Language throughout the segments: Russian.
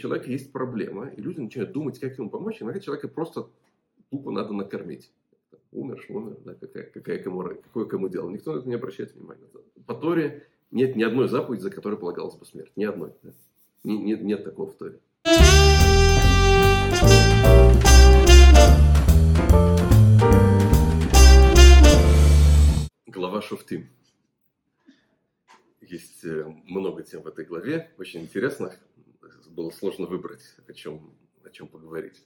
человека есть проблема, и люди начинают думать, как ему помочь, иногда человека просто тупо надо накормить. Умер, умер, да, какая, какая кому, какое кому дело. Никто на это не обращает внимания. По Торе нет ни одной заповеди, за которой полагалась бы смерть. Ни одной. Да. Нет, нет такого в Торе. Глава Шуфтим. Есть э, много тем в этой главе, очень интересных. Было сложно выбрать, о чем, о чем поговорить.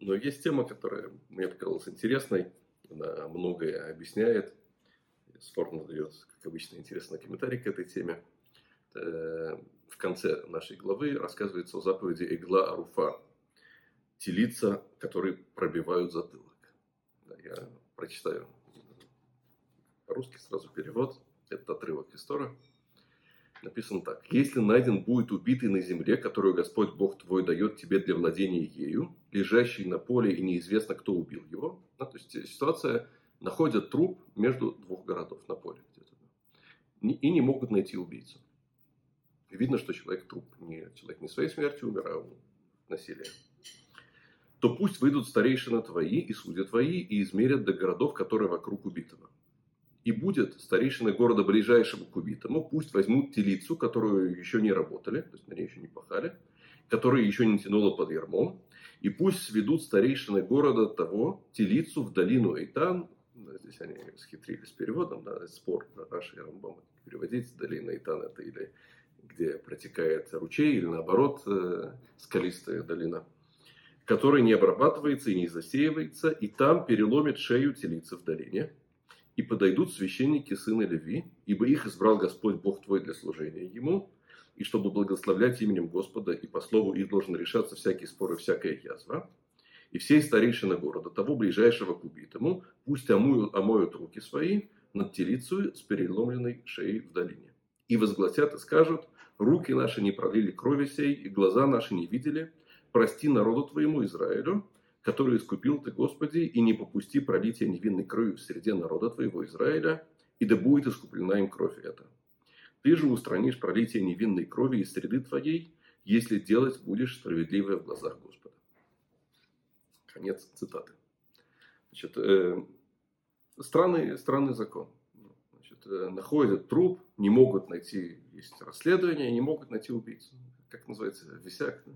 Но есть тема, которая мне показалась интересной. Она многое объясняет. Сформно дает, как обычно, интересный комментарий к этой теме. Э, в конце нашей главы рассказывается о заповеди Игла Аруфа. Телица, которые пробивают затылок. Я прочитаю по-русски сразу перевод. Это отрывок из Тора. Написано так. «Если найден будет убитый на земле, которую Господь Бог твой дает тебе для владения ею, лежащий на поле и неизвестно, кто убил его». Да, то есть ситуация, находят труп между двух городов на поле где-то. И не могут найти убийцу. видно, что человек труп. Не, человек не своей смертью умер, а насилие. То пусть выйдут старейшины твои и судьи твои и измерят до городов, которые вокруг убитого и будет старейшины города ближайшего к убитому, пусть возьмут телицу, которую еще не работали, то есть на ней еще не пахали, которая еще не тянула под ермом, и пусть сведут старейшины города того телицу в долину Эйтан, здесь они схитрили с переводом, да, спор Раши и Рамбам переводить, долина Эйтан это или где протекает ручей, или наоборот э, скалистая долина, которая не обрабатывается и не засеивается, и там переломит шею телицы в долине – и подойдут священники сына Леви, ибо их избрал Господь Бог твой для служения ему, и чтобы благословлять именем Господа, и по слову их должен решаться всякие споры, всякая язва. И все старейшины города, того ближайшего к убитому, пусть омоют, омоют руки свои над телицей с переломленной шеей в долине. И возгласят и скажут, руки наши не пролили крови сей, и глаза наши не видели, прости народу твоему Израилю, который искупил ты, Господи, и не попусти пролития невинной крови в среде народа твоего Израиля, и да будет искуплена им кровь эта. Ты же устранишь пролитие невинной крови из среды твоей, если делать будешь справедливое в глазах Господа. Конец цитаты. Значит, э, странный, странный закон. Значит, э, находят труп, не могут найти, есть расследование, не могут найти убийцу. Как называется, висяк. Э,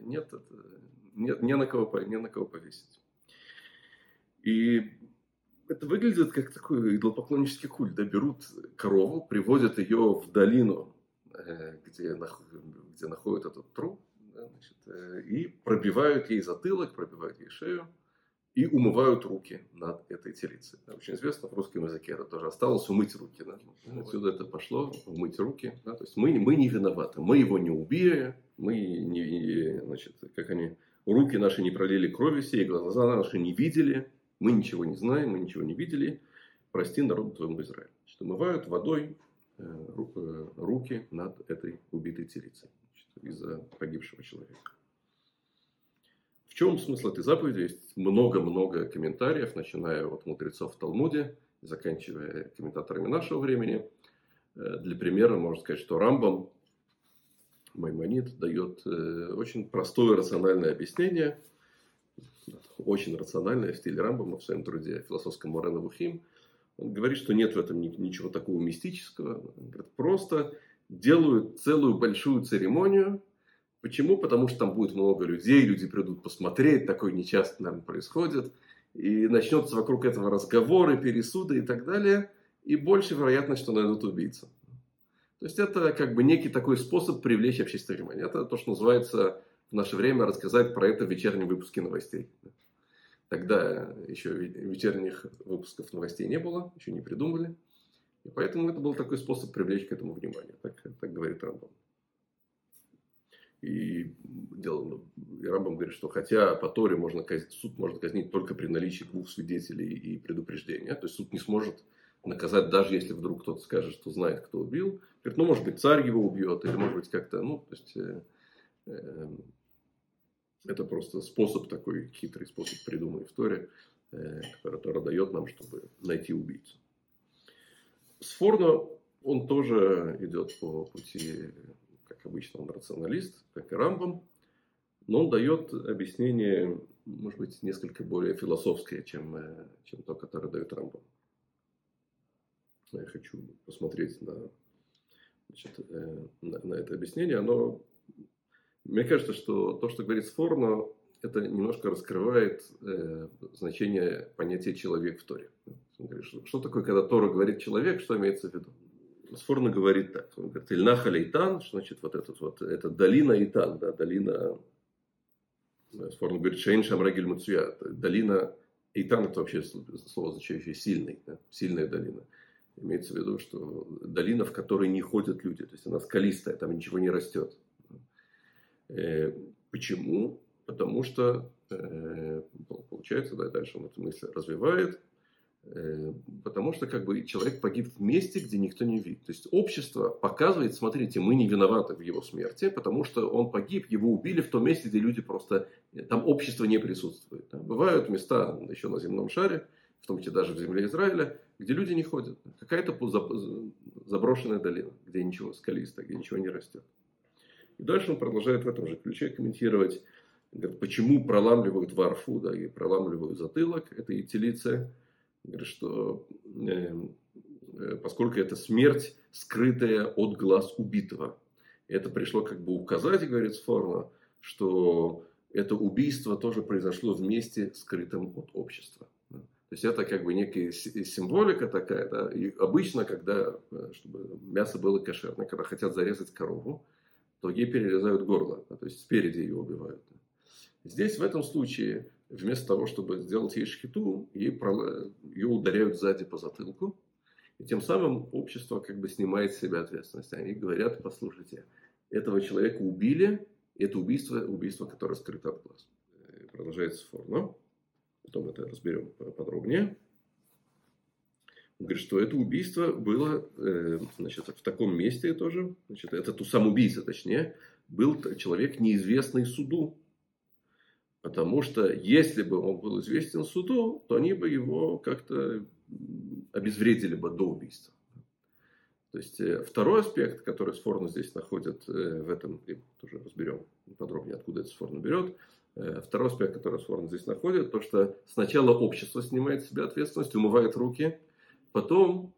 нет, это нет, не на кого, не на кого повесить. И это выглядит как такой идолопоклоннический культ. Да, берут корову, приводят ее в долину, э, где, где находят этот труп, да, значит, э, и пробивают ей затылок, пробивают ей шею и умывают руки над этой телицей. Очень известно в русском языке это тоже осталось умыть руки. Да? Отсюда это пошло, умыть руки. Да? То есть мы, мы не виноваты, мы его не убили, мы не, значит, как они руки наши не пролили крови сей, глаза наши не видели, мы ничего не знаем, мы ничего не видели, прости народу твоему Израилю. Что омывают водой э, э, руки над этой убитой телицей из-за погибшего человека. Чем смысл этой заповеди? Есть много-много комментариев, начиная от мудрецов в Талмуде, заканчивая комментаторами нашего времени. Э, для примера можно сказать, что Рамбам Маймонид дает э, очень простое рациональное объяснение, очень рациональное в стиле Рамбама в своем труде философском Морена Вухим. Он говорит, что нет в этом ничего такого мистического. Он говорит, просто делают целую большую церемонию. Почему? Потому что там будет много людей, люди придут посмотреть, такое нечасто, наверное, происходит. И начнется вокруг этого разговоры, пересуды и так далее. И больше вероятность, что найдут убийцу. То есть это как бы некий такой способ привлечь общественное внимание. Это то, что называется в наше время рассказать про это в вечернем выпуске новостей. Тогда еще вечерних выпусков новостей не было, еще не придумали. И поэтому это был такой способ привлечь к этому внимание. Так, так говорит Рамбам. И, дело, и Рамбам говорит, что хотя по Торе можно казнить, суд можно казнить только при наличии двух свидетелей и предупреждения, то есть суд не сможет наказать, даже если вдруг кто-то скажет, что знает, кто убил. Говорит, ну, может быть, царь его убьет, или, может быть, как-то, ну, то есть, э, э, это просто способ такой, хитрый способ, придуманный в Торе, э, который Тора дает нам, чтобы найти убийцу. Сфорно, он тоже идет по пути как обычно, он рационалист, как и Рамбом, но он дает объяснение, может быть, несколько более философское, чем, э, чем то, которое дает Рамбом. Я хочу посмотреть на, значит, э, на, на это объяснение. Оно, мне кажется, что то, что говорит Сфорно, это немножко раскрывает э, значение понятия человек в Торе. что, такое, когда Тора говорит человек, что имеется в виду? Сфорно говорит так. Он говорит, Ильнаха Лейтан, что значит вот этот вот, это долина Итан, да, долина, Сфорно говорит, Шейн Шамрагель Муцуя, долина Итан это вообще слово, означающее сильный, да, сильная долина. Имеется в виду, что долина, в которой не ходят люди, то есть она скалистая, там ничего не растет. Э, почему? Потому что, э, получается, да, дальше он эту мысль развивает, потому что как бы человек погиб в месте, где никто не видит. То есть общество показывает, смотрите, мы не виноваты в его смерти, потому что он погиб, его убили в том месте, где люди просто, там общество не присутствует. Да. Бывают места еще на земном шаре, в том числе даже в земле Израиля, где люди не ходят. Какая-то заброшенная долина, где ничего скалистое, где ничего не растет. И дальше он продолжает в этом же ключе комментировать Говорит, почему проламливают варфу, да, и проламливают затылок, это. Говорит, что э, поскольку это смерть, скрытая от глаз убитого. Это пришло как бы указать, говорит Сфорно, что это убийство тоже произошло вместе скрытым от общества. То есть это как бы некая символика такая. Да? И обычно, когда, э, чтобы мясо было кошерное, когда хотят зарезать корову, то ей перерезают горло. Да? То есть спереди ее убивают. Здесь, в этом случае, вместо того, чтобы сделать ей шхиту, ей, ее ударяют сзади по затылку. И тем самым общество как бы снимает с себя ответственность. Они говорят, послушайте, этого человека убили, и это убийство, убийство, которое скрыто от глаз. Продолжается форма. Потом это разберем подробнее. Он говорит, что это убийство было э, значит, в таком месте тоже. Значит, это ту сам убийца, точнее, был человек неизвестный суду. Потому что если бы он был известен суду, то они бы его как-то обезвредили бы до убийства. То есть э, второй аспект, который Сфорно здесь находит э, в этом, и тоже разберем подробнее, откуда это Сфорно берет. Э, второй аспект, который Сфорно здесь находит, то, что сначала общество снимает с себя ответственность, умывает руки, потом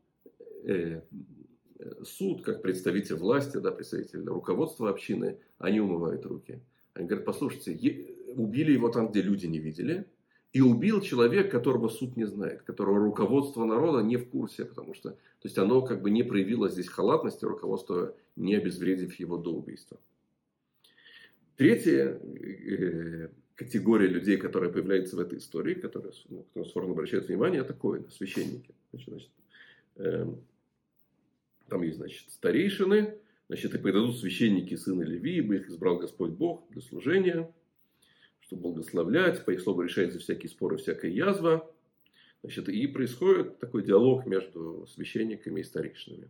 суд, как представитель власти, да, представитель руководства общины, они умывают руки. Они говорят, послушайте, убили его там, где люди не видели, и убил человек, которого суд не знает, которого руководство народа не в курсе, потому что, то есть оно как бы не проявило здесь халатности, руководство не обезвредив его до убийства. Третья э, категория людей, которая появляется в этой истории, которая, ну, кто Сфорн обращает внимание, это коины, священники. Значит, значит, э, там есть, значит, старейшины, значит, и предадут священники сына Леви, ибо их избрал Господь Бог для служения чтобы благословлять, по их слову решается всякие споры, всякая язва. Значит, и происходит такой диалог между священниками и старейшинами.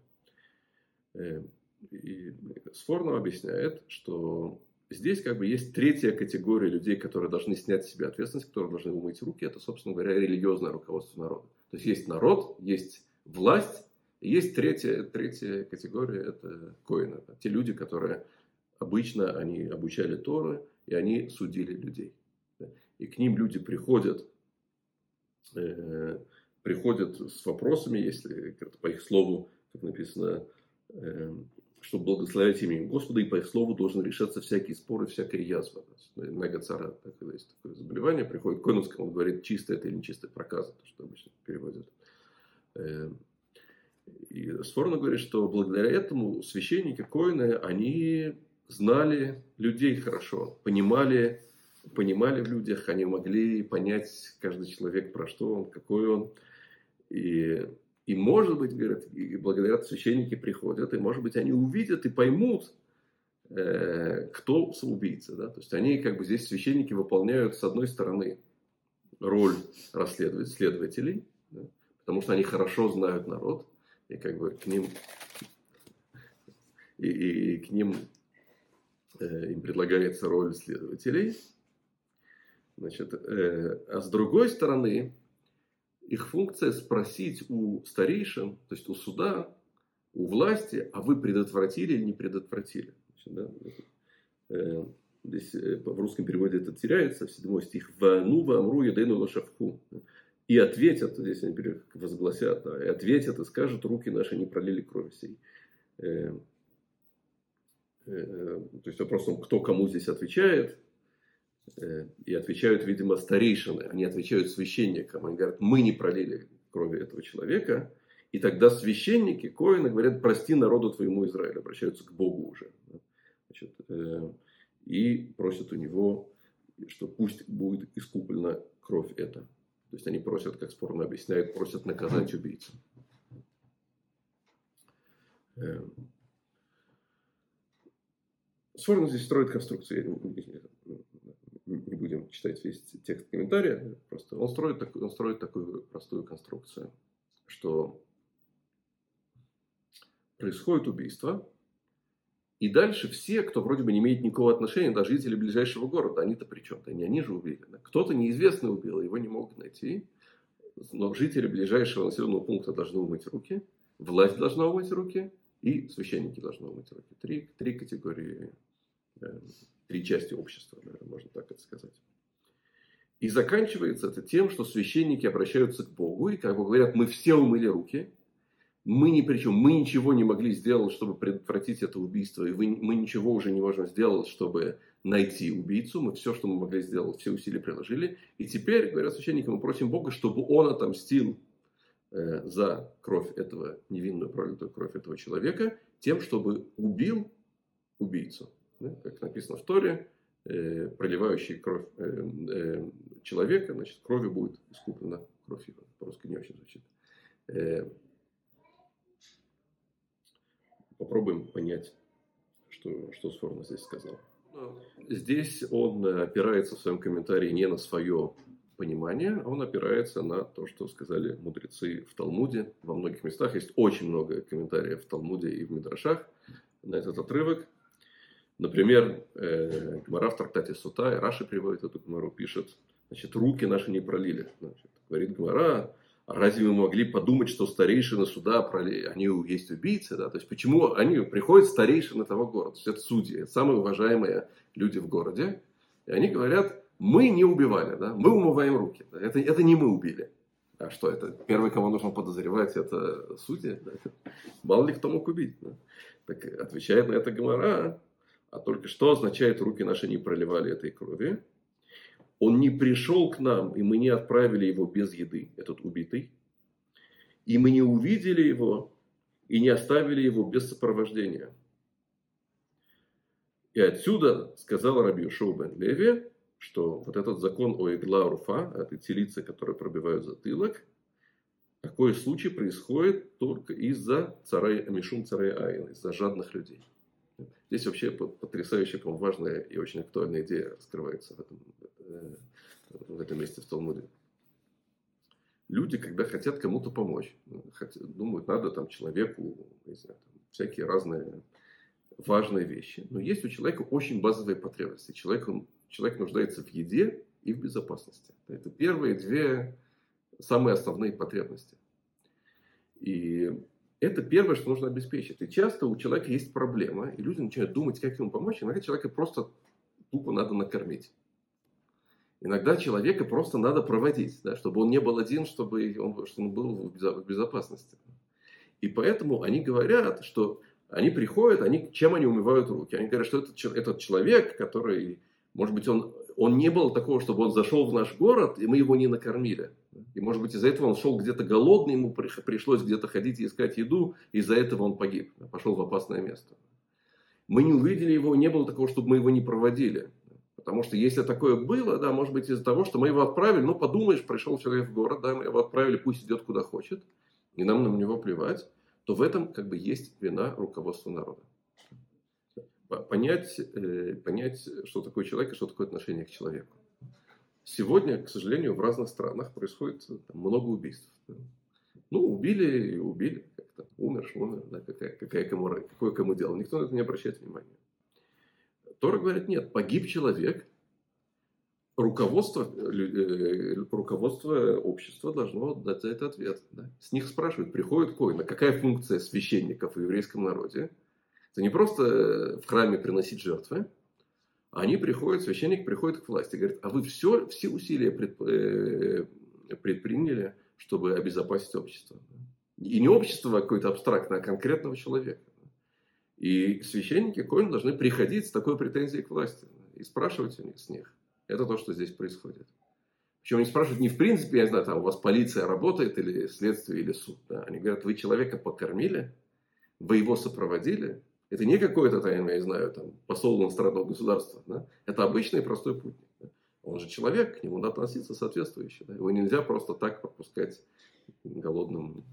Э, и Сфорно объясняет, что здесь как бы есть третья категория людей, которые должны снять с себя ответственность, которые должны умыть руки. Это, собственно говоря, религиозное руководство народа. То есть есть народ, есть власть, и есть третья, третья категория, это коины. Те люди, которые обычно они обучали Торы, и они судили людей. И к ним люди приходят, э, приходят с вопросами, если по их слову, как написано, э, чтобы благословлять именем Господа, и по их слову должен решаться всякие споры, всякая язва. Нага цара, когда есть такое заболевание, приходит к Конускому, он говорит, чистое это или нечистая проказа, то, что обычно переводят. Э, и Сфорно говорит, что благодаря этому священники, коины, они знали людей хорошо, понимали, понимали в людях, они могли понять каждый человек, про что он, какой он. И, и может быть, говорят, и благодаря священники приходят, и может быть они увидят и поймут, э, кто самоубийца. Да? То есть они как бы здесь священники выполняют с одной стороны роль расследователей, следователей, да? потому что они хорошо знают народ, и как бы к ним и, и к ним им предлагается роль следователей. Значит, э, а с другой стороны, их функция спросить у старейшин, то есть у суда, у власти, а вы предотвратили или не предотвратили. да, э, здесь э, в русском переводе это теряется, в седьмой стих. «Вану вамру едену лошавху». И ответят, здесь они возгласят, да, и ответят и скажут, руки наши не пролили крови сей. Э, то есть вопрос, кто кому здесь отвечает. И отвечают, видимо, старейшины. Они отвечают священникам. Они говорят, мы не пролили крови этого человека. И тогда священники, коины, говорят, прости народу твоему Израилю, обращаются к Богу уже. Значит, э, и просят у него, что пусть будет искуплена кровь эта. То есть они просят, как спорно объясняют, просят наказать убийцу. Э, Сфорно здесь строит конструкцию, не будем читать весь текст комментария, просто он строит, он строит такую простую конструкцию, что происходит убийство, и дальше все, кто вроде бы не имеет никакого отношения, даже жители ближайшего города, они-то при чем-то, не они же убили. Кто-то неизвестный убил, его не могут найти. Но жители ближайшего населенного пункта должны умыть руки, власть должна умыть руки, и священники должны умыть руки. Три, три категории, э, три части общества, наверное, можно так это сказать. И заканчивается это тем, что священники обращаются к Богу и как бы говорят, мы все умыли руки, мы ни при чем, мы ничего не могли сделать, чтобы предотвратить это убийство, и мы ничего уже не можем сделать, чтобы найти убийцу. Мы все, что мы могли сделать, все усилия приложили. И теперь, говорят священники, мы просим Бога, чтобы Он отомстил за кровь этого, невинную пролитую кровь этого человека, тем, чтобы убил убийцу. Да? Как написано в Торе, э, проливающий кровь э, э, человека, значит, кровью будет искуплена кровь его. По-русски не очень звучит. Э, попробуем понять, что, что Сфорно здесь сказал. Здесь он опирается в своем комментарии не на свое понимание, а он опирается на то, что сказали мудрецы в Талмуде. Во многих местах есть очень много комментариев в Талмуде и в Мидрашах на этот отрывок. Например, э, Гмара в трактате Сута, и Раши приводит эту Гмару, пишет, значит, руки наши не пролили. Значит, говорит Гмара, разве мы могли подумать, что старейшины суда, они есть убийцы? Да? То есть, почему они приходят старейшины того города? То есть, это судьи, это самые уважаемые люди в городе. И они говорят, мы не убивали, да? мы умываем руки. Да? Это, это не мы убили. А что это? Первый, кого нужно подозревать, это судьи. Да? Мало ли кто мог убить. Да? Так отвечает на это Гомора. А только что означает, руки наши не проливали этой крови? Он не пришел к нам, и мы не отправили его без еды, этот убитый. И мы не увидели его, и не оставили его без сопровождения. И отсюда сказал Раби Шоу бен Леви, что вот этот закон о игла руфа, этой телице, которая пробивают затылок, такой случай происходит только из-за царай, Мишум царай Айн, из-за жадных людей. Здесь вообще потрясающая, по важная и очень актуальная идея раскрывается в этом, э, в этом месте в Талмуде. Люди, когда хотят кому-то помочь, хотят, думают, надо там человеку, не знаю, там, всякие разные важные вещи. Но есть у человека очень базовые потребности. Человек, он, человек нуждается в еде и в безопасности. Это первые две самые основные потребности. И это первое, что нужно обеспечить. И часто у человека есть проблема, и люди начинают думать, как ему помочь. Иногда человека просто тупо надо накормить. Иногда человека просто надо проводить, да, чтобы он не был один, чтобы он, чтобы он был в безопасности. И поэтому они говорят, что они приходят, они, чем они умывают руки? Они говорят, что этот, этот человек, который, может быть, он, он не был такого, чтобы он зашел в наш город, и мы его не накормили. И, может быть, из-за этого он шел где-то голодный, ему пришлось где-то ходить и искать еду, и из-за этого он погиб, пошел в опасное место. Мы не увидели его, не было такого, чтобы мы его не проводили. Потому что если такое было, да, может быть из-за того, что мы его отправили, ну подумаешь, пришел человек в город, да, мы его отправили, пусть идет куда хочет, и нам на него плевать, то в этом как бы есть вина руководства народа. Понять, э, понять, что такое человек и что такое отношение к человеку. Сегодня, к сожалению, в разных странах происходит там, много убийств. Ну, убили и убили. Как-то умер, умер. Да, какая, какая кому, какое кому дело. Никто на это не обращает внимания. Тора говорит, нет, погиб человек. Руководство, э, руководство общества должно дать за это ответ. Да. С них спрашивают, приходит коина, какая функция священников в еврейском народе? Это не просто в храме приносить жертвы, а они приходят, священник приходит к власти и говорит, а вы все, все усилия э, предприняли, чтобы обезопасить общество. И не общество какое-то абстрактное, а конкретного человека. И священники, коины должны приходить с такой претензией к власти и спрашивать у них, с них. Это то, что здесь происходит. Причем они спрашивают не в принципе, я не знаю, там у вас полиция работает или следствие, или суд. Да? Они говорят, вы человека покормили, вы его сопроводили. Это не какой-то, там, я не знаю, там, посол иностранного государства. Да? Это обычный простой путник. Да? Он же человек, к нему надо относиться соответствующе. Да? Его нельзя просто так пропускать голодным.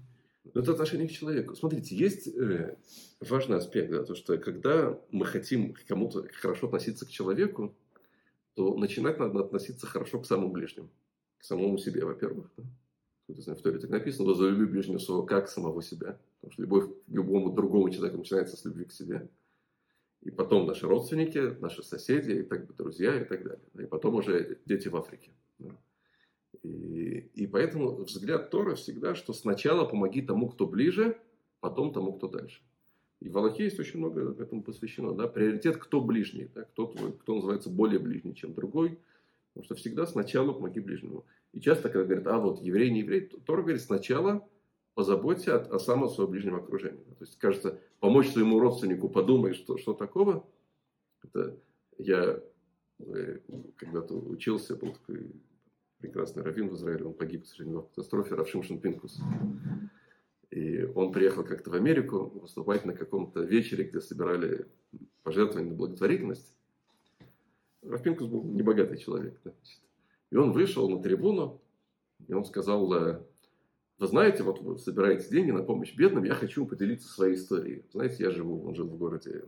Но это отношение к человеку. Смотрите, есть э, важный аспект, да, то, что когда мы хотим к кому-то хорошо относиться к человеку, то начинать надо относиться хорошо к самому ближнему. К самому себе, во-первых. Да? В Торе так написано, возлюби ближнего своего как самого себя. Потому что любовь к любому другому человеку начинается с любви к себе. И потом наши родственники, наши соседи, и так, друзья и так далее. И потом уже дети в Африке. И, и поэтому взгляд Тора всегда, что сначала помоги тому, кто ближе, потом тому, кто дальше. И в Аллахе есть очень много этому посвящено. Да? Приоритет, кто ближний, да? кто, твой, кто называется более ближний, чем другой. Потому что всегда сначала помоги ближнему. И часто, когда говорят, а вот еврей, не еврей, Тор говорит, сначала позаботься о, о самом своем ближнем окружении. То есть, кажется, помочь своему родственнику, подумай, что, что такого. Это я э, когда-то учился, был такой прекрасный раввин в Израиле, он погиб, к сожалению, в катастрофе, Равшимшин Пинкус. И он приехал как-то в Америку выступать на каком-то вечере, где собирали пожертвования на благотворительность. Рафпинкус был небогатый человек. Да, и он вышел на трибуну, и он сказал, э, вы знаете, вот вы собираете деньги на помощь бедным, я хочу поделиться своей историей. Знаете, я живу, он жил в городе,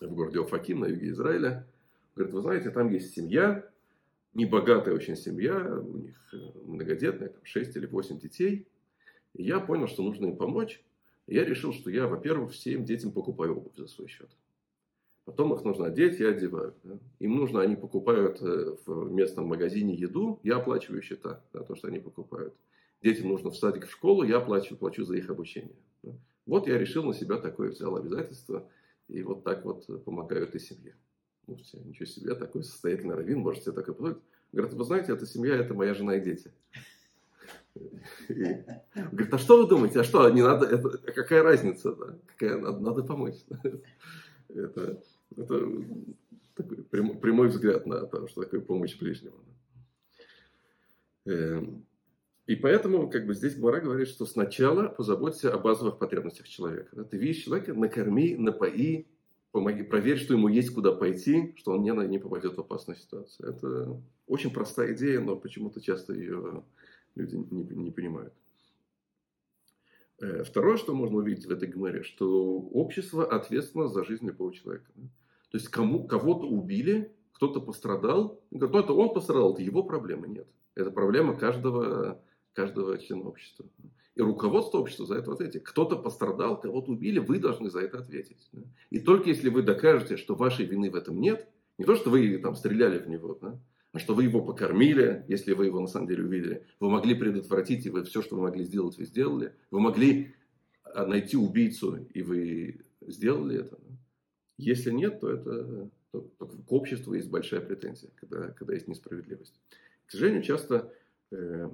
в городе Офаким на юге Израиля. Говорит, вы знаете, там есть семья, небогатая очень семья, у них э, многодетная, там 6 или 8 детей. И я понял, что нужно им помочь. И я решил, что я, во-первых, всем детям покупаю обувь за свой счет. Потом их нужно одеть, я одеваю. Да. Им нужно, они покупают э, в местном магазине еду, я оплачиваю счета, да, то, что они покупают. Детям нужно в садик, в школу, я плачу, плачу за их обучение. Да. Вот я решил на себя такое взял обязательство, и вот так вот помогаю этой семье. Ну, все, ничего себе, такой состоятельный раввин, может себе такое позволить. Говорит, вы знаете, эта семья, это моя жена и дети. Говорит, а что вы думаете? А что, не надо, какая разница? Да? Какая, надо помочь. Это, это такой прямой, прямой взгляд на то, что такое помощь ближнему. Эм, и поэтому как бы здесь Гмара говорит, что сначала позаботься о базовых потребностях человека. Ты видишь человека, накорми, напои, помоги, проверь, что ему есть куда пойти, что он не, не попадет в опасную ситуацию. Это очень простая идея, но почему-то часто ее люди не, не понимают. Э, второе, что можно увидеть в этой гмере, что общество ответственно за жизнь любого человека. То есть кому, кого-то убили, кто-то пострадал. Ну, это он пострадал, это его проблема, нет. Это проблема каждого, каждого члена общества. И руководство общества за это ответит. Кто-то пострадал, кого-то убили, вы должны за это ответить. И только если вы докажете, что вашей вины в этом нет, не то, что вы там стреляли в него, да, а что вы его покормили, если вы его на самом деле увидели. Вы могли предотвратить, и вы все, что вы могли сделать, вы сделали. Вы могли а, найти убийцу, и вы сделали это. Если нет, то это то, то к обществу есть большая претензия, когда, когда есть несправедливость. К сожалению, часто э,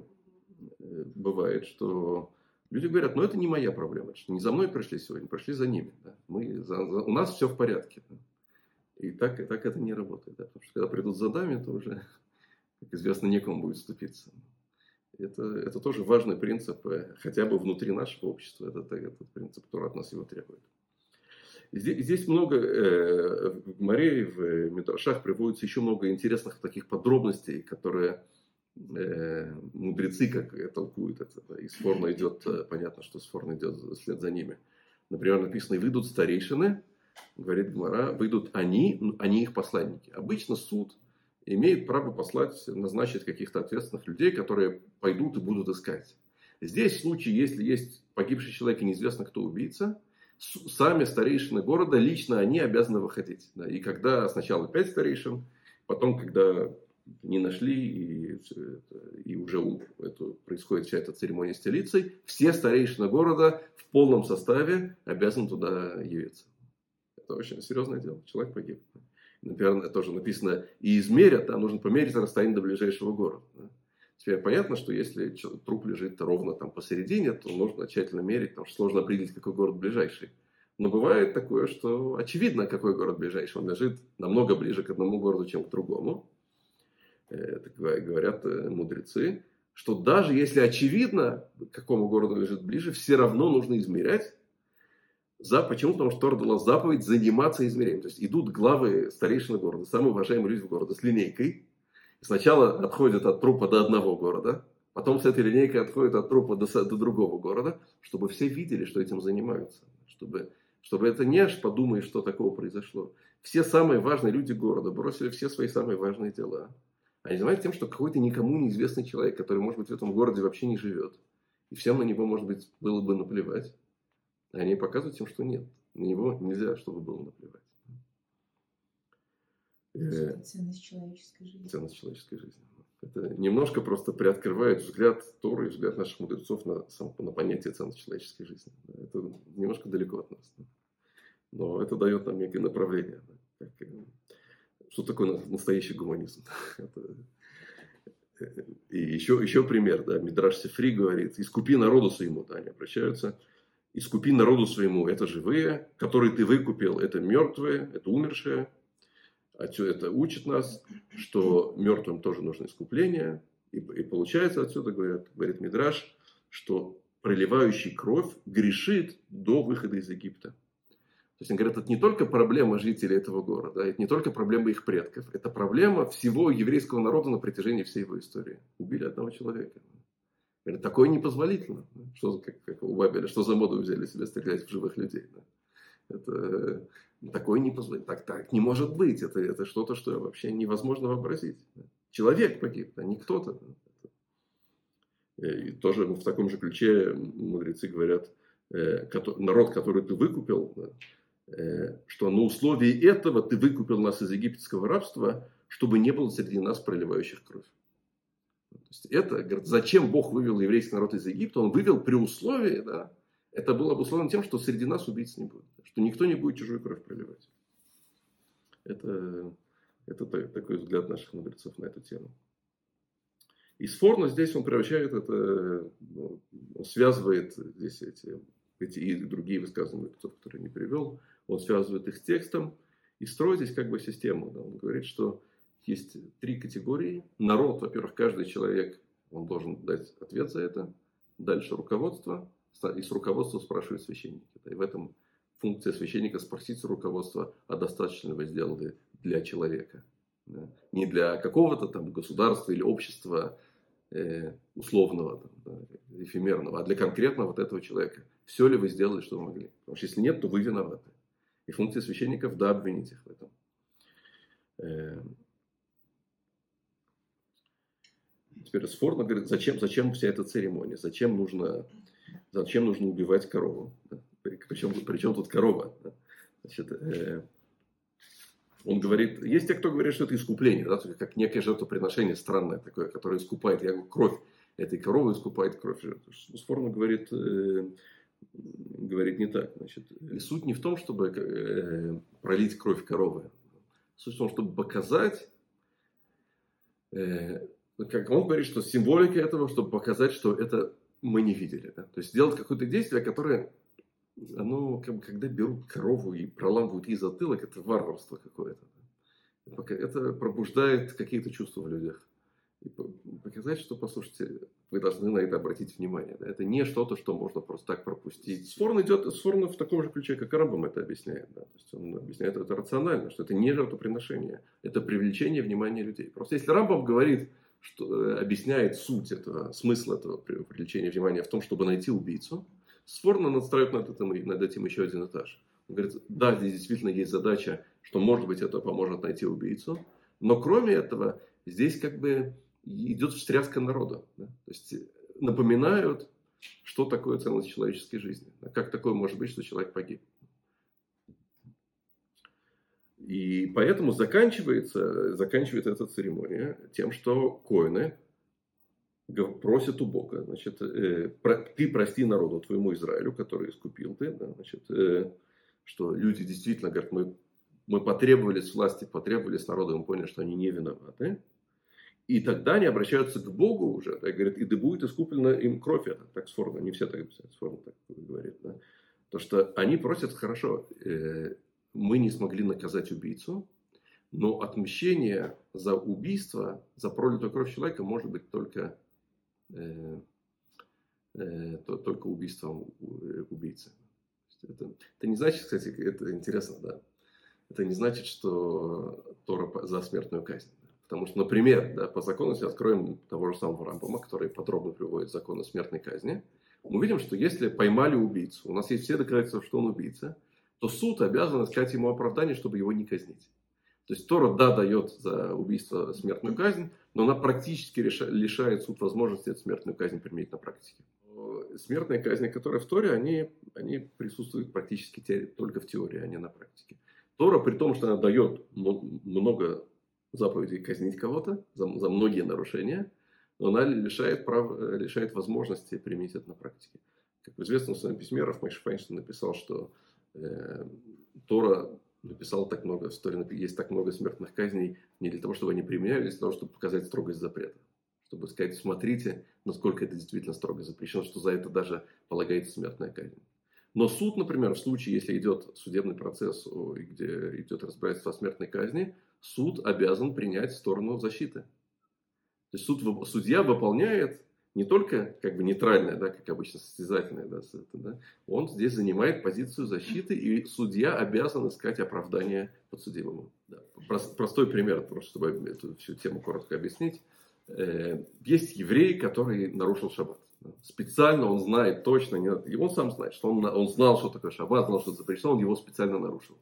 э бывает, что люди говорят, ну это не моя проблема, что не за мной пришли сегодня, пришли за ними. Да. Мы, за, за, у нас все в порядке. Да. И так, и так это не работает. Да? Потому что когда придут за нами, то уже, как известно, некому будет вступиться. Это, это тоже важный принцип, э, хотя бы внутри нашего общества. Это, это этот принцип, который от нас его требует. Здесь, здесь много, э, в Марии, в Мидрашах приводится еще много интересных таких подробностей, которые э, мудрецы как толкуют это. Да, и спорно идет, э, понятно, что спорно идет вслед за ними. Например, написано, и выйдут старейшины, говорит Гмара, выйдут они, ну, они их посланники. Обычно суд имеет право послать, назначить каких-то ответственных людей, которые пойдут и будут искать. Здесь в случае, если есть погибший человек и неизвестно, кто убийца, сами старейшины города, лично они обязаны выходить. Да. И когда сначала пять старейшин, потом, когда не нашли, и, и уже это, происходит вся эта церемония с все старейшины города в полном составе обязаны туда явиться. Это очень серьезное дело. Человек погиб. Например, тоже написано, и измерят, да, нужно померить расстояние до ближайшего города. Да. Теперь понятно, что если труп лежит ровно там посередине, то нужно тщательно мерить, потому что сложно определить, какой город ближайший. Но бывает такое, что очевидно, какой город ближайший. Он лежит намного ближе к одному городу, чем к другому. Это говорят э, мудрецы, что даже если очевидно, к какому городу лежит ближе, все равно нужно измерять. За, почему? Потому что Тора дала заповедь заниматься измерением. То есть идут главы старейшины города, самые уважаемые люди в городе с линейкой. Сначала отходят от трупа до одного города, потом с этой линейкой отходят от трупа до, до другого города, чтобы все видели, что этим занимаются. Чтобы чтобы это не аж подумай, что такого произошло. Все самые важные люди города бросили все свои самые важные дела. Они занимаются тем, что какой-то никому неизвестный человек, который, может быть, в этом городе вообще не живет. И всем на него, может быть, было бы наплевать. Они показывают им, что нет. На него нельзя, чтобы было наплевать. Это ценность человеческой жизни. Ценность человеческой жизни. Это немножко просто приоткрывает взгляд Торы и взгляд наших мудрецов на, на понятие ценности человеческой жизни. Это немножко далеко от нас. Но это дает нам некое направление. Э, что такое настоящий гуманизм? э, и еще, еще пример, да, Мидраш Сефри говорит, искупи народу своему, да, они обращаются, искупи народу своему, это живые, которые ты выкупил, это мертвые, это умершие, Отсюда это учит нас, что мертвым тоже нужно искупление. И, и получается отсюда, говорят, говорит Мидраш, что проливающий кровь грешит до выхода из Египта. То есть, он говорит, это не только проблема жителей этого города, это не только проблема их предков, это проблема всего еврейского народа на протяжении всей его истории. Убили одного человека. Говорит, такое непозволительно. Что, как, как у Бабеля, что за моду взяли себе стрелять в живых людей. Это Такое не позволит. Так, так не может быть. Это, это что-то, что вообще невозможно вообразить. Человек погиб, а не кто-то. И тоже в таком же ключе мудрецы говорят, э, народ, который ты выкупил, э, что на условии этого ты выкупил нас из египетского рабства, чтобы не было среди нас проливающих кровь. Есть это, говорит, зачем Бог вывел еврейский народ из Египта? Он вывел при условии, да, это было обусловлено тем, что среди нас убийц не будет. Что никто не будет чужую кровь проливать. Это, это такой взгляд наших мудрецов на эту тему. И Сфорно здесь он превращает это, ну, он связывает здесь эти, эти и другие высказывания мудрецов, которые не привел, он связывает их с текстом и строит здесь как бы систему. Да. Он говорит, что есть три категории. Народ, во-первых, каждый человек, он должен дать ответ за это. Дальше руководство, и с руководства спрашивают священники. И в этом функция священника спросить руководства, а достаточно вы сделали для человека. Да? Не для какого-то там государства или общества э, условного, там, да, эфемерного, а для конкретно вот этого человека. Все ли вы сделали, что вы могли? Потому что если нет, то вы виноваты. И функция священников, да, обвинить их в этом. Э, Теперь Сфорно говорит, зачем, зачем вся эта церемония, зачем нужно Зачем нужно убивать корову? Причем, причем тут корова? Значит, э, он говорит, есть те, кто говорит, что это искупление, да, как некое жертвоприношение странное такое, которое искупает я говорю, кровь этой коровы, искупает кровь. Сфорно говорит, э, говорит не так. Значит, суть не в том, чтобы э, пролить кровь коровы. Суть в том, чтобы показать, э, как он говорит, что символика этого, чтобы показать, что это мы не видели. Да? То есть сделать какое-то действие, которое, оно, как бы, когда берут корову и проламывают ей затылок, это варварство какое-то. Это пробуждает какие-то чувства в людях. И показать, что, послушайте, вы должны на это обратить внимание. Да? Это не что-то, что можно просто так пропустить. Сфорн идет Сфорн в таком же ключе, как Рамбам это объясняет. Да? То есть он объясняет это рационально, что это не жертвоприношение, это привлечение внимания людей. Просто если Рамбам говорит, что э, объясняет суть этого, смысл этого привлечения внимания в том, чтобы найти убийцу. Сфорно надстраивает над этим, над этим еще один этаж. Он говорит, да, здесь действительно есть задача, что, может быть, это поможет найти убийцу, но кроме этого, здесь как бы идет встряска народа. Да? То есть напоминают, что такое ценность человеческой жизни. Как такое может быть, что человек погиб. И поэтому заканчивается, заканчивается эта церемония тем, что коины просят у Бога, значит, э, про, ты прости народу твоему Израилю, который искупил ты, да, значит, э, что люди действительно говорят, мы, мы потребовали с власти, потребовали с народа, мы поняли, что они не виноваты. И тогда они обращаются к Богу уже, и говорят, и да будет искуплена им кровь это, так сформа, не все так сформа так говорит, да. То, что они просят, хорошо, э, мы не смогли наказать убийцу, но отмщение за убийство, за пролитую кровь человека может быть только, э, э, только убийством э, убийцы. Это, это не значит, кстати, это интересно, да. Это не значит, что Тора за смертную казнь. Потому что, например, да, по закону, если откроем того же самого Рамбама, который подробно приводит закон о смертной казни, мы видим, что если поймали убийцу, у нас есть все доказательства, что он убийца, то суд обязан искать ему оправдание, чтобы его не казнить. То есть Тора, да, дает за убийство смертную казнь, но она практически лишает суд возможности эту смертную казнь применить на практике. Смертные казни, которые в Торе, они, они присутствуют практически только в теории, а не на практике. Тора, при том, что она дает много заповедей казнить кого-то за, за многие нарушения, но она лишает, прав, лишает возможности применить это на практике. Как в известном своем письме Рафмайш Файнштейн написал, что Тора написал так много, в истории есть так много смертных казней не для того, чтобы они применялись, а для того, чтобы показать строгость запрета. Чтобы сказать, смотрите, насколько это действительно строго запрещено, что за это даже полагается смертная казнь. Но суд, например, в случае, если идет судебный процесс, где идет разбирательство о смертной казни, суд обязан принять сторону защиты. То есть суд, судья выполняет не только как бы нейтральное, да, как обычно состязательное, да, да, он здесь занимает позицию защиты, и судья обязан искать оправдание подсудимому. Да. Простой пример, просто чтобы эту всю тему коротко объяснить. Э, есть еврей, который нарушил шаббат. Специально он знает точно, и он сам знает, что он, он знал, что такое шаббат, знал, что это запрещено, он его специально нарушил.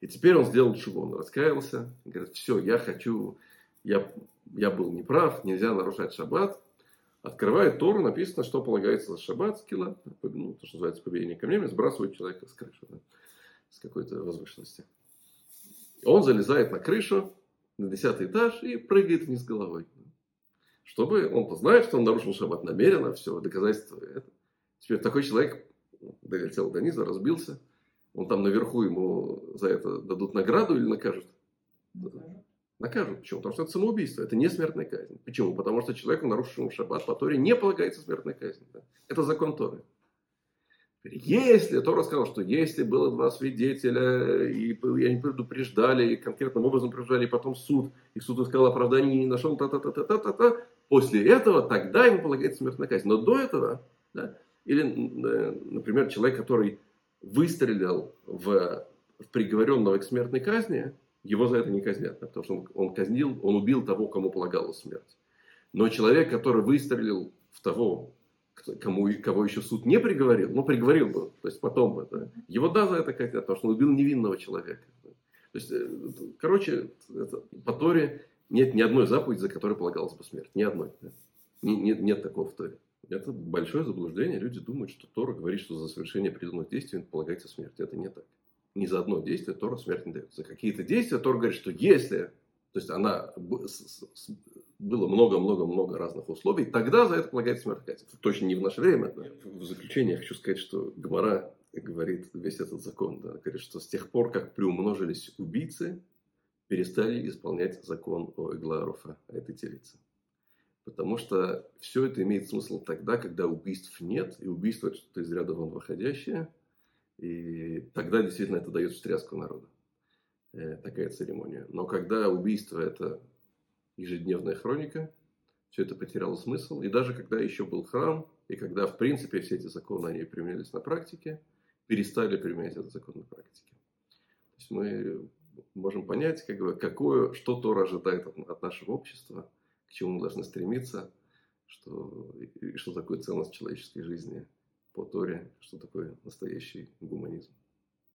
И теперь он сделал чего? Он раскаялся, говорит, все, я хочу, я, я был неправ, нельзя нарушать шаббат. Открывает Тору, написано, что полагается за шаббат, скилла, ну, то, что называется побиение камнями, сбрасывает человека с крыши, да, с какой-то возвышенности. Он залезает на крышу, на десятый этаж и прыгает вниз головой. Чтобы он знает, что он нарушил шаббат намеренно, все, доказательства это. Теперь такой человек долетел до низа, разбился, он там наверху ему за это дадут награду или накажут? Накажут. Почему? Потому что это самоубийство. Это не смертная казнь. Почему? Потому что человеку, нарушившему шаббат по Торе, не полагается смертная казнь. Это закон Торы. Если, Тора сказал, что если было два свидетеля, и, и они предупреждали, и конкретным образом предупреждали, и потом суд, и суд искал оправдание не нашел, та-та-та-та-та-та, после этого тогда ему полагается смертная казнь. Но до этого, да, или, э, например, человек, который выстрелил в, в приговоренного к смертной казни, его за это не казнят, потому что он, он казнил, он убил того, кому полагалась смерть. Но человек, который выстрелил в того, кому, кого еще суд не приговорил, ну, приговорил бы, то есть потом бы, да, его да за это казнят, потому что он убил невинного человека. То есть, э, короче, это, по Торе нет ни одной заповеди, за которой полагалась бы смерть. Ни одной. Да. Нет, нет такого в Торе. Это большое заблуждение. Люди думают, что Тора говорит, что за совершение определенных действий полагается смерть. Это не так. Ни за одно действие Тора смерть не дает. За какие-то действия Тора говорит, что если, то есть она было много-много-много разных условий, тогда за это полагается смерть. Это точно не в наше время. Да. В заключение я хочу сказать, что Гомора говорит весь этот закон. Да, говорит, что с тех пор, как приумножились убийцы, перестали исполнять закон о Игларуфа, о этой телице. Потому что все это имеет смысл тогда, когда убийств нет, и убийство что-то из ряда вон выходящее. И тогда действительно это дает встряску народа. Э, такая церемония. Но когда убийство это ежедневная хроника, все это потеряло смысл. И даже когда еще был храм, и когда в принципе все эти законы они применялись на практике, перестали применять этот закон на практике. То есть мы можем понять, как бы, какое, что Тора ожидает от, от нашего общества – к чему мы должны стремиться, что, и что такое ценность человеческой жизни по Торе, что такое настоящий гуманизм.